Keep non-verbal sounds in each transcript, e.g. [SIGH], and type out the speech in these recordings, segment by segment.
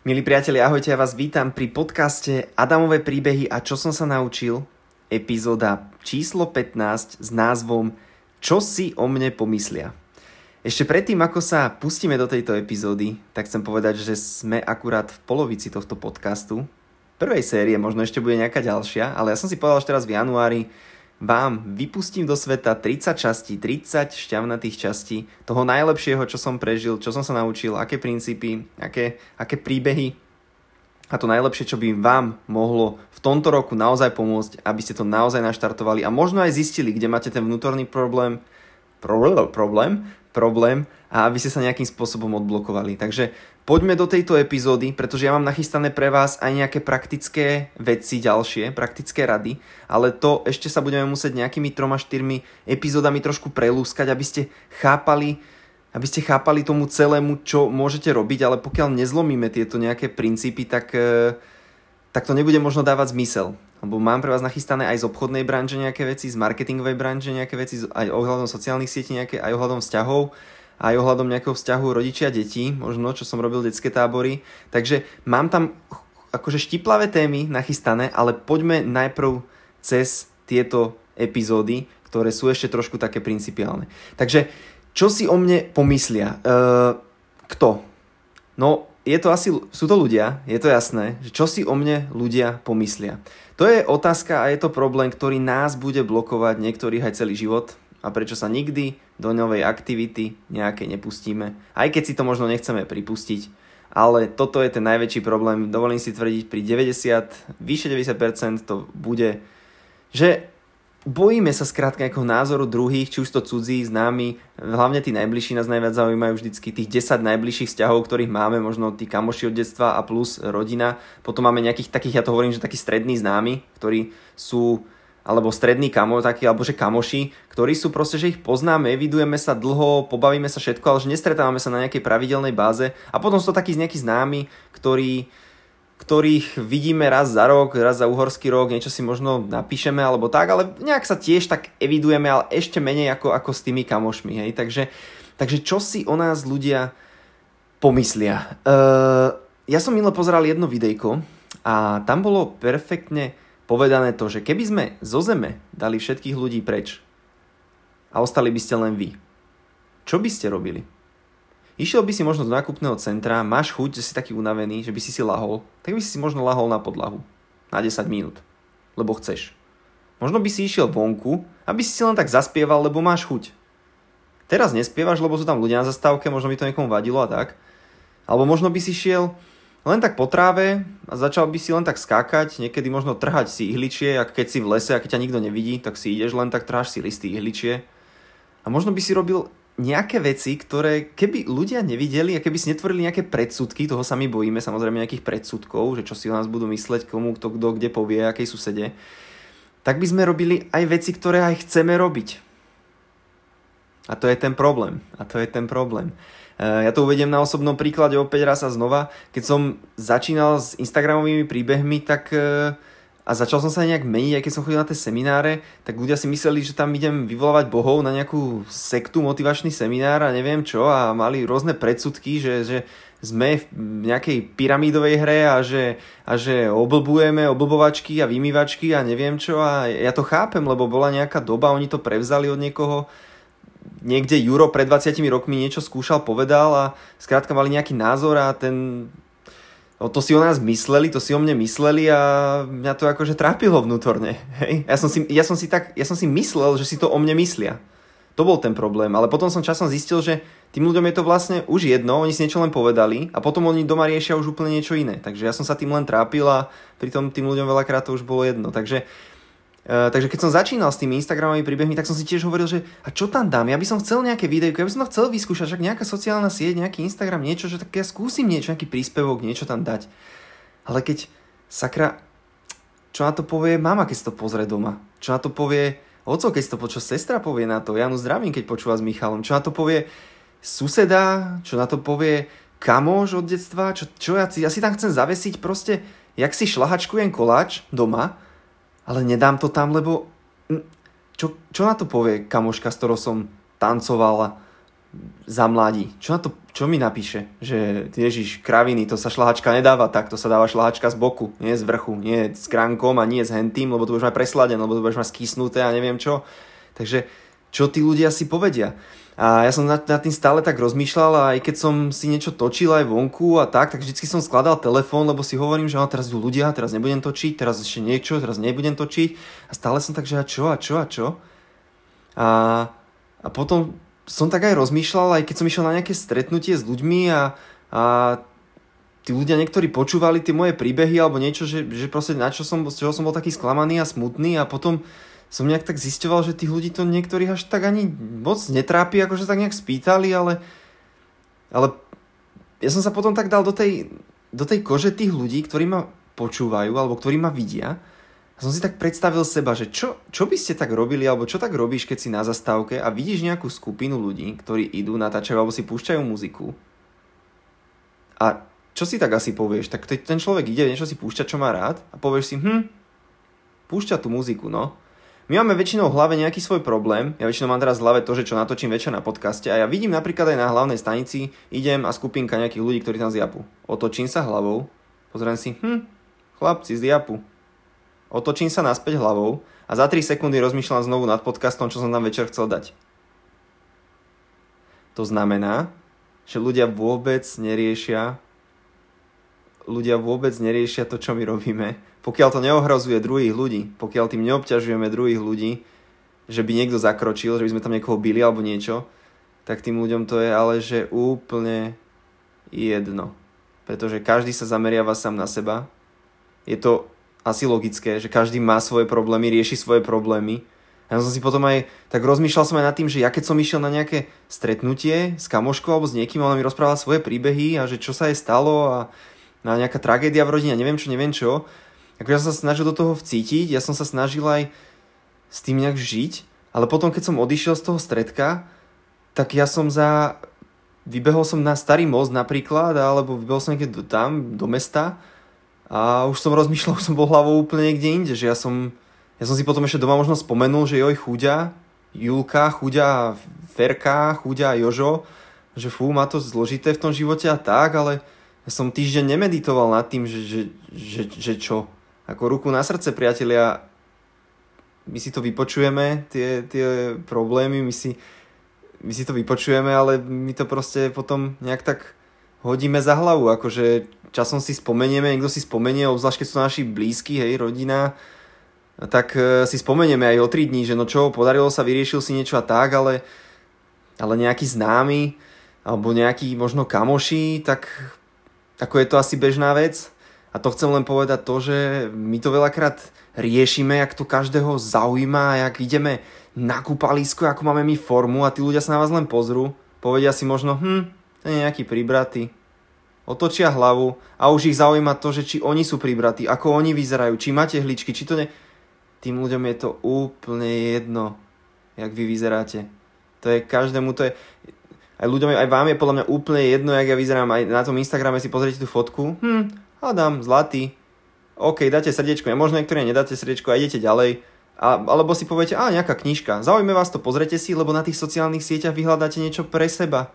Milí priatelia, ahojte, ja vás vítam pri podcaste Adamové príbehy a čo som sa naučil, epizóda číslo 15 s názvom Čo si o mne pomyslia. Ešte predtým, ako sa pustíme do tejto epizódy, tak chcem povedať, že sme akurát v polovici tohto podcastu. Prvej série, možno ešte bude nejaká ďalšia, ale ja som si povedal, že teraz v januári vám vypustím do sveta 30 častí, 30 šťavnatých častí toho najlepšieho, čo som prežil, čo som sa naučil, aké princípy, aké, aké príbehy a to najlepšie, čo by vám mohlo v tomto roku naozaj pomôcť, aby ste to naozaj naštartovali a možno aj zistili, kde máte ten vnútorný problém, problém, problém, problém a aby ste sa nejakým spôsobom odblokovali. Takže poďme do tejto epizódy, pretože ja mám nachystané pre vás aj nejaké praktické veci ďalšie, praktické rady, ale to ešte sa budeme musieť nejakými troma, štyrmi epizódami trošku prelúskať, aby ste chápali, aby ste chápali tomu celému, čo môžete robiť, ale pokiaľ nezlomíme tieto nejaké princípy, tak, e, tak to nebude možno dávať zmysel. Lebo mám pre vás nachystané aj z obchodnej branže nejaké veci, z marketingovej branže nejaké veci, aj ohľadom sociálnych sietí nejaké, aj ohľadom vzťahov aj ohľadom nejakého vzťahu rodičia detí, možno, čo som robil detské tábory. Takže mám tam akože štiplavé témy nachystané, ale poďme najprv cez tieto epizódy, ktoré sú ešte trošku také principiálne. Takže, čo si o mne pomyslia? E, kto? No, je to asi, sú to ľudia, je to jasné, že čo si o mne ľudia pomyslia. To je otázka a je to problém, ktorý nás bude blokovať niektorých aj celý život a prečo sa nikdy do novej aktivity nejaké nepustíme, aj keď si to možno nechceme pripustiť. Ale toto je ten najväčší problém, dovolím si tvrdiť, pri 90, vyše 90% to bude, že bojíme sa skrátka nejakého názoru druhých, či už to cudzí, známi, hlavne tí najbližší nás najviac zaujímajú vždycky tých 10 najbližších vzťahov, ktorých máme, možno tí kamoši od detstva a plus rodina. Potom máme nejakých takých, ja to hovorím, že takí strední známi, ktorí sú alebo strední kamo, takí, alebo že kamoši, ktorí sú proste, že ich poznáme, evidujeme sa dlho, pobavíme sa všetko, ale že nestretávame sa na nejakej pravidelnej báze a potom sú to takí nejakí známi, ktorí, ktorých vidíme raz za rok, raz za uhorský rok, niečo si možno napíšeme alebo tak, ale nejak sa tiež tak evidujeme, ale ešte menej ako, ako s tými kamošmi, hej, takže, takže čo si o nás ľudia pomyslia? Uh, ja som minule pozeral jedno videjko a tam bolo perfektne povedané to, že keby sme zo Zeme dali všetkých ľudí preč a ostali by ste len vy, čo by ste robili? Išiel by si možno do nákupného centra, máš chuť, že si taký unavený, že by si si lahol, tak by si si možno lahol na podlahu na 10 minút, lebo chceš. Možno by si išiel vonku, aby si si len tak zaspieval, lebo máš chuť. Teraz nespievaš, lebo sú tam ľudia na zastávke, možno by to niekomu vadilo a tak. Alebo možno by si šiel len tak po tráve a začal by si len tak skákať, niekedy možno trhať si ihličie, ak keď si v lese a keď ťa nikto nevidí, tak si ideš len tak trháš si listy ihličie. A možno by si robil nejaké veci, ktoré keby ľudia nevideli a keby si netvorili nejaké predsudky, toho sa my bojíme samozrejme nejakých predsudkov, že čo si o nás budú mysleť, komu kto kto kde povie, akej susede, tak by sme robili aj veci, ktoré aj chceme robiť. A to je ten problém. A to je ten problém. Eh, ja to uvediem na osobnom príklade opäť raz a znova. Keď som začínal s Instagramovými príbehmi, tak eh, a začal som sa nejak meniť, aj keď som chodil na tie semináre, tak ľudia si mysleli, že tam idem vyvolávať bohov na nejakú sektu, motivačný seminár a neviem čo a mali rôzne predsudky, že, že sme v nejakej pyramídovej hre a že, a že oblbujeme oblbovačky a vymývačky a neviem čo a ja to chápem, lebo bola nejaká doba, oni to prevzali od niekoho, niekde Juro pred 20 rokmi niečo skúšal, povedal a skrátka mali nejaký názor a ten No to si o nás mysleli, to si o mne mysleli a mňa to akože trápilo vnútorne. Hej? Ja, som si, ja, som si tak, ja som si myslel, že si to o mne myslia. To bol ten problém, ale potom som časom zistil, že tým ľuďom je to vlastne už jedno, oni si niečo len povedali a potom oni doma riešia už úplne niečo iné. Takže ja som sa tým len trápil a pritom tým ľuďom veľakrát to už bolo jedno. Takže Uh, takže keď som začínal s tými Instagramovými príbehmi, tak som si tiež hovoril, že a čo tam dám? Ja by som chcel nejaké videjko, ja by som to chcel vyskúšať, však nejaká sociálna sieť, nejaký Instagram, niečo, že tak ja skúsim niečo, nejaký príspevok, niečo tam dať. Ale keď sakra, čo na to povie mama, keď si to pozrie doma? Čo na to povie oco, keď si to počuje sestra povie na to? Ja mu zdravím, keď počúva s Michalom. Čo na to povie suseda? Čo na to povie kamoš od detstva? Čo, čo ja, ja si tam chcem zavesiť proste, jak si šlahačkujem koláč doma, ale nedám to tam, lebo čo, čo na to povie kamoška, s ktorou som tancovala zamladí. Čo, na to, čo mi napíše? Že ježiš, kraviny, to sa šlahačka nedáva tak, to sa dáva šlahačka z boku, nie z vrchu, nie s kránkom a nie s hentým, lebo to budeš mať presladené, lebo to budeš mať skysnuté a neviem čo. Takže čo tí ľudia si povedia? A ja som nad, nad tým stále tak rozmýšľal a aj keď som si niečo točil aj vonku a tak, tak vždycky som skladal telefón, lebo si hovorím, že no, teraz idú ľudia, teraz nebudem točiť, teraz ešte niečo, teraz nebudem točiť. A stále som tak, že a čo a čo a čo. A, a potom som tak aj rozmýšľal, aj keď som išiel na nejaké stretnutie s ľuďmi a, a tí ľudia niektorí počúvali tie moje príbehy alebo niečo, že, že proste na čo som, z čoho som bol taký sklamaný a smutný a potom som nejak tak zisťoval, že tých ľudí to niektorých až tak ani moc netrápi, akože tak nejak spýtali, ale, ale ja som sa potom tak dal do tej, do tej kože tých ľudí, ktorí ma počúvajú alebo ktorí ma vidia a som si tak predstavil seba, že čo, čo by ste tak robili alebo čo tak robíš, keď si na zastávke a vidíš nejakú skupinu ľudí, ktorí idú, natáčajú alebo si púšťajú muziku a čo si tak asi povieš? Tak ten človek ide, niečo si púšťa, čo má rád a povieš si, hm, púšťa tú muziku, no. My máme väčšinou v hlave nejaký svoj problém. Ja väčšinou mám teraz v hlave to, že čo natočím večer na podcaste a ja vidím napríklad aj na hlavnej stanici, idem a skupinka nejakých ľudí, ktorí tam zjapu. Otočím sa hlavou, pozriem si, hm, chlapci z. Otočím sa naspäť hlavou a za 3 sekundy rozmýšľam znovu nad podcastom, čo som tam večer chcel dať. To znamená, že ľudia vôbec neriešia ľudia vôbec neriešia to, čo my robíme pokiaľ to neohrozuje druhých ľudí, pokiaľ tým neobťažujeme druhých ľudí, že by niekto zakročil, že by sme tam niekoho byli alebo niečo, tak tým ľuďom to je ale že úplne jedno. Pretože každý sa zameriava sám na seba. Je to asi logické, že každý má svoje problémy, rieši svoje problémy. A ja som si potom aj, tak rozmýšľal som aj nad tým, že ja keď som išiel na nejaké stretnutie s kamoškou alebo s niekým, ona mi rozprávala svoje príbehy a že čo sa jej stalo a nejaká tragédia v rodine, neviem čo, neviem čo. Ako ja som sa snažil do toho vcítiť, ja som sa snažil aj s tým nejak žiť, ale potom keď som odišiel z toho stredka, tak ja som za... Vybehol som na Starý most napríklad, alebo vybehol som niekde tam, do mesta a už som rozmýšľal, [LAUGHS] už som bol hlavou úplne niekde inde, že ja som, ja som si potom ešte doma možno spomenul, že joj chuďa, Julka, chuďa Ferka, chuďa Jožo, že fú, má to zložité v tom živote a tak, ale ja som týždeň nemeditoval nad tým, že, že, že, že čo, ako ruku na srdce, priatelia, my si to vypočujeme, tie, tie problémy, my si, my si to vypočujeme, ale my to proste potom nejak tak hodíme za hlavu, akože časom si spomenieme, niekto si spomenie, obzvlášť keď sú naši blízky, hej, rodina, tak e, si spomenieme aj o 3 dní, že no čo, podarilo sa, vyriešil si niečo a tak, ale, ale nejaký známy, alebo nejaký možno kamoši, tak ako je to asi bežná vec. A to chcem len povedať to, že my to veľakrát riešime, jak to každého zaujíma, jak ideme na kúpalisko, ako máme my formu a tí ľudia sa na vás len pozrú, povedia si možno, hm, to je nejaký pribratý. Otočia hlavu a už ich zaujíma to, že či oni sú pribratí, ako oni vyzerajú, či máte hličky, či to ne... Tým ľuďom je to úplne jedno, jak vy vyzeráte. To je každému, to je... Aj ľuďom, aj vám je podľa mňa úplne jedno, jak ja vyzerám. Aj na tom Instagrame si pozrite tú fotku. Hm, Adam, zlatý. OK, dáte srdiečko, možno niektoré nedáte srdiečko a idete ďalej. A, alebo si poviete, a nejaká knižka. Zaujme vás to, pozrite si, lebo na tých sociálnych sieťach vyhľadáte niečo pre seba.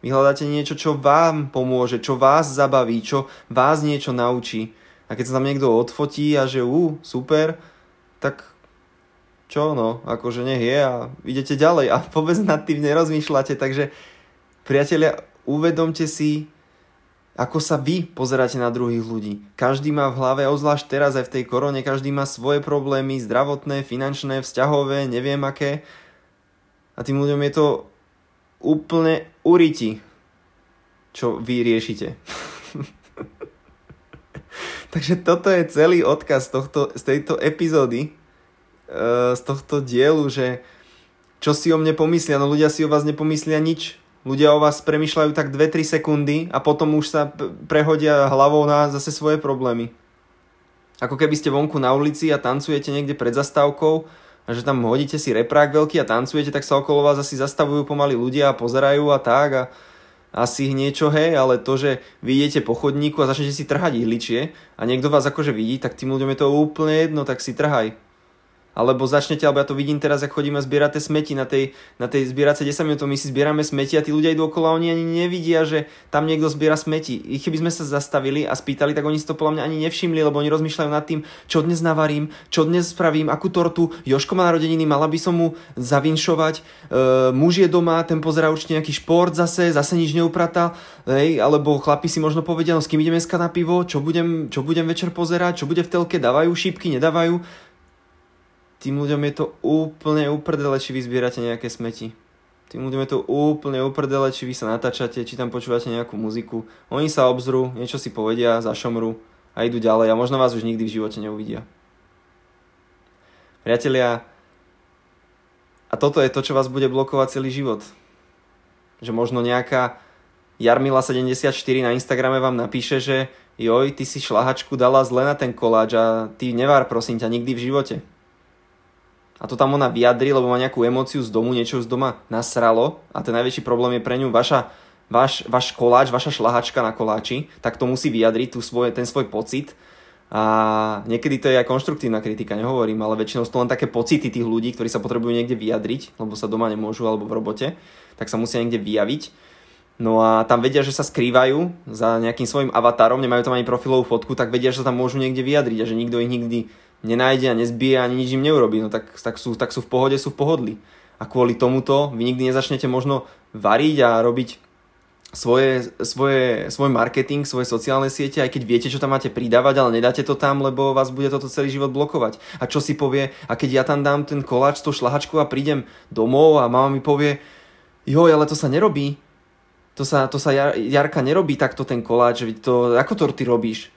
Vyhľadáte niečo, čo vám pomôže, čo vás zabaví, čo vás niečo naučí. A keď sa tam niekto odfotí a že ú, super, tak čo no, akože nech je a idete ďalej a [LAUGHS] vôbec nad tým nerozmýšľate. Takže priatelia, uvedomte si, ako sa vy pozeráte na druhých ľudí. Každý má v hlave, ozvlášť teraz aj v tej korone, každý má svoje problémy, zdravotné, finančné, vzťahové, neviem aké. A tým ľuďom je to úplne uriti, čo vy riešite. [LAUGHS] Takže toto je celý odkaz tohto, z tejto epizódy, e, z tohto dielu, že čo si o mne pomyslia, no ľudia si o vás nepomyslia nič, Ľudia o vás premyšľajú tak 2-3 sekundy a potom už sa prehodia hlavou na zase svoje problémy. Ako keby ste vonku na ulici a tancujete niekde pred zastávkou a že tam hodíte si reprák veľký a tancujete, tak sa okolo vás asi zastavujú pomaly ľudia a pozerajú a tak a asi niečo, hej, ale to, že vy idete po chodníku a začnete si trhať ihličie a niekto vás akože vidí, tak tým ľuďom je to úplne jedno, tak si trhaj. Alebo začnete, alebo ja to vidím teraz, ako chodíme zbierať tie smeti na tej, na tej zbieracej 10 minút, my si zbierame smeti a tí ľudia idú okolo oni ani nevidia, že tam niekto zbiera smeti. I keby sme sa zastavili a spýtali, tak oni si to podľa mňa ani nevšimli, lebo oni rozmýšľajú nad tým, čo dnes navarím, čo dnes spravím, akú tortu. Joško má narodeniny, mala by som mu zavinšovať. E, muž je doma, ten pozerá určite nejaký šport zase, zase nič neupratal. Hej, alebo chlapi si možno povedia, no s kým ideme dneska na pivo, čo budem, čo budem večer pozerať, čo bude v telke, dávajú šípky, nedávajú tým ľuďom je to úplne uprdele, či vy zbierate nejaké smeti. Tým ľuďom je to úplne uprdele, či vy sa natáčate, či tam počúvate nejakú muziku. Oni sa obzrú, niečo si povedia, zašomru a idú ďalej a možno vás už nikdy v živote neuvidia. Priatelia, a toto je to, čo vás bude blokovať celý život. Že možno nejaká Jarmila74 na Instagrame vám napíše, že joj, ty si šlahačku dala zle na ten koláč a ty nevár prosím ťa nikdy v živote a to tam ona vyjadri, lebo má nejakú emóciu z domu, niečo z doma nasralo. A ten najväčší problém je pre ňu vaša, váš, váš koláč, vaša šlahačka na koláči, tak to musí vyjadriť tú svoje, ten svoj pocit. A niekedy to je aj konštruktívna kritika, nehovorím, ale väčšinou sú to len také pocity tých ľudí, ktorí sa potrebujú niekde vyjadriť, lebo sa doma nemôžu alebo v robote, tak sa musia niekde vyjaviť. No a tam vedia, že sa skrývajú za nejakým svojim avatarom, nemajú tam ani profilovú fotku, tak vedia, že sa tam môžu niekde vyjadriť a že nikto ich nikdy nenájde a nezbije ani nič im neurobí, no tak, tak, sú, tak sú v pohode, sú v pohodli. A kvôli tomuto vy nikdy nezačnete možno variť a robiť svoje, svoje, svoj marketing, svoje sociálne siete, aj keď viete, čo tam máte pridávať, ale nedáte to tam, lebo vás bude toto celý život blokovať. A čo si povie, a keď ja tam dám ten koláč s tou šlahačkou a prídem domov a mama mi povie, joj, ale to sa nerobí, to sa, to sa Jarka nerobí takto ten koláč, to, ako to ty robíš?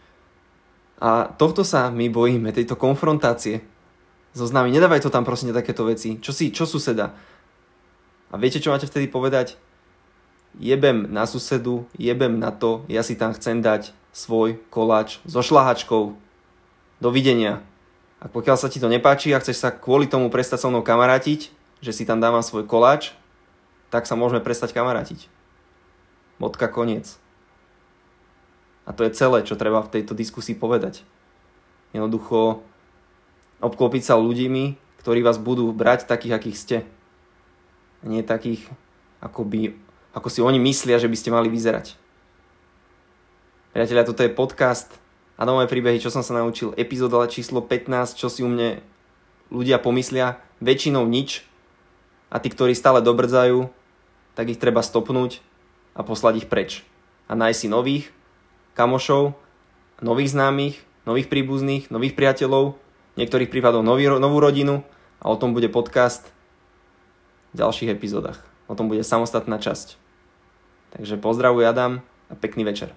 A tohto sa my bojíme, tejto konfrontácie so nami. Nedávaj to tam prosím takéto veci. Čo si, čo suseda? A viete, čo máte vtedy povedať? Jebem na susedu, jebem na to, ja si tam chcem dať svoj koláč so šlahačkou. Dovidenia. A pokiaľ sa ti to nepáči a chceš sa kvôli tomu prestať so mnou kamarátiť, že si tam dávam svoj koláč, tak sa môžeme prestať kamarátiť. Bodka koniec. A to je celé, čo treba v tejto diskusii povedať. Jednoducho obklopiť sa ľuďmi, ktorí vás budú brať takých, akých ste. A nie takých, ako, by, ako si oni myslia, že by ste mali vyzerať. Priatelia, toto je podcast Adamové príbehy, čo som sa naučil. Epizóda číslo 15, čo si u mne ľudia pomyslia. Väčšinou nič. A tí, ktorí stále dobrdzajú, tak ich treba stopnúť a poslať ich preč. A nájsť si nových, kamošov, nových známych, nových príbuzných, nových priateľov, niektorých prípadov nový, novú rodinu a o tom bude podcast v ďalších epizódach. O tom bude samostatná časť. Takže pozdravuj Adam a pekný večer.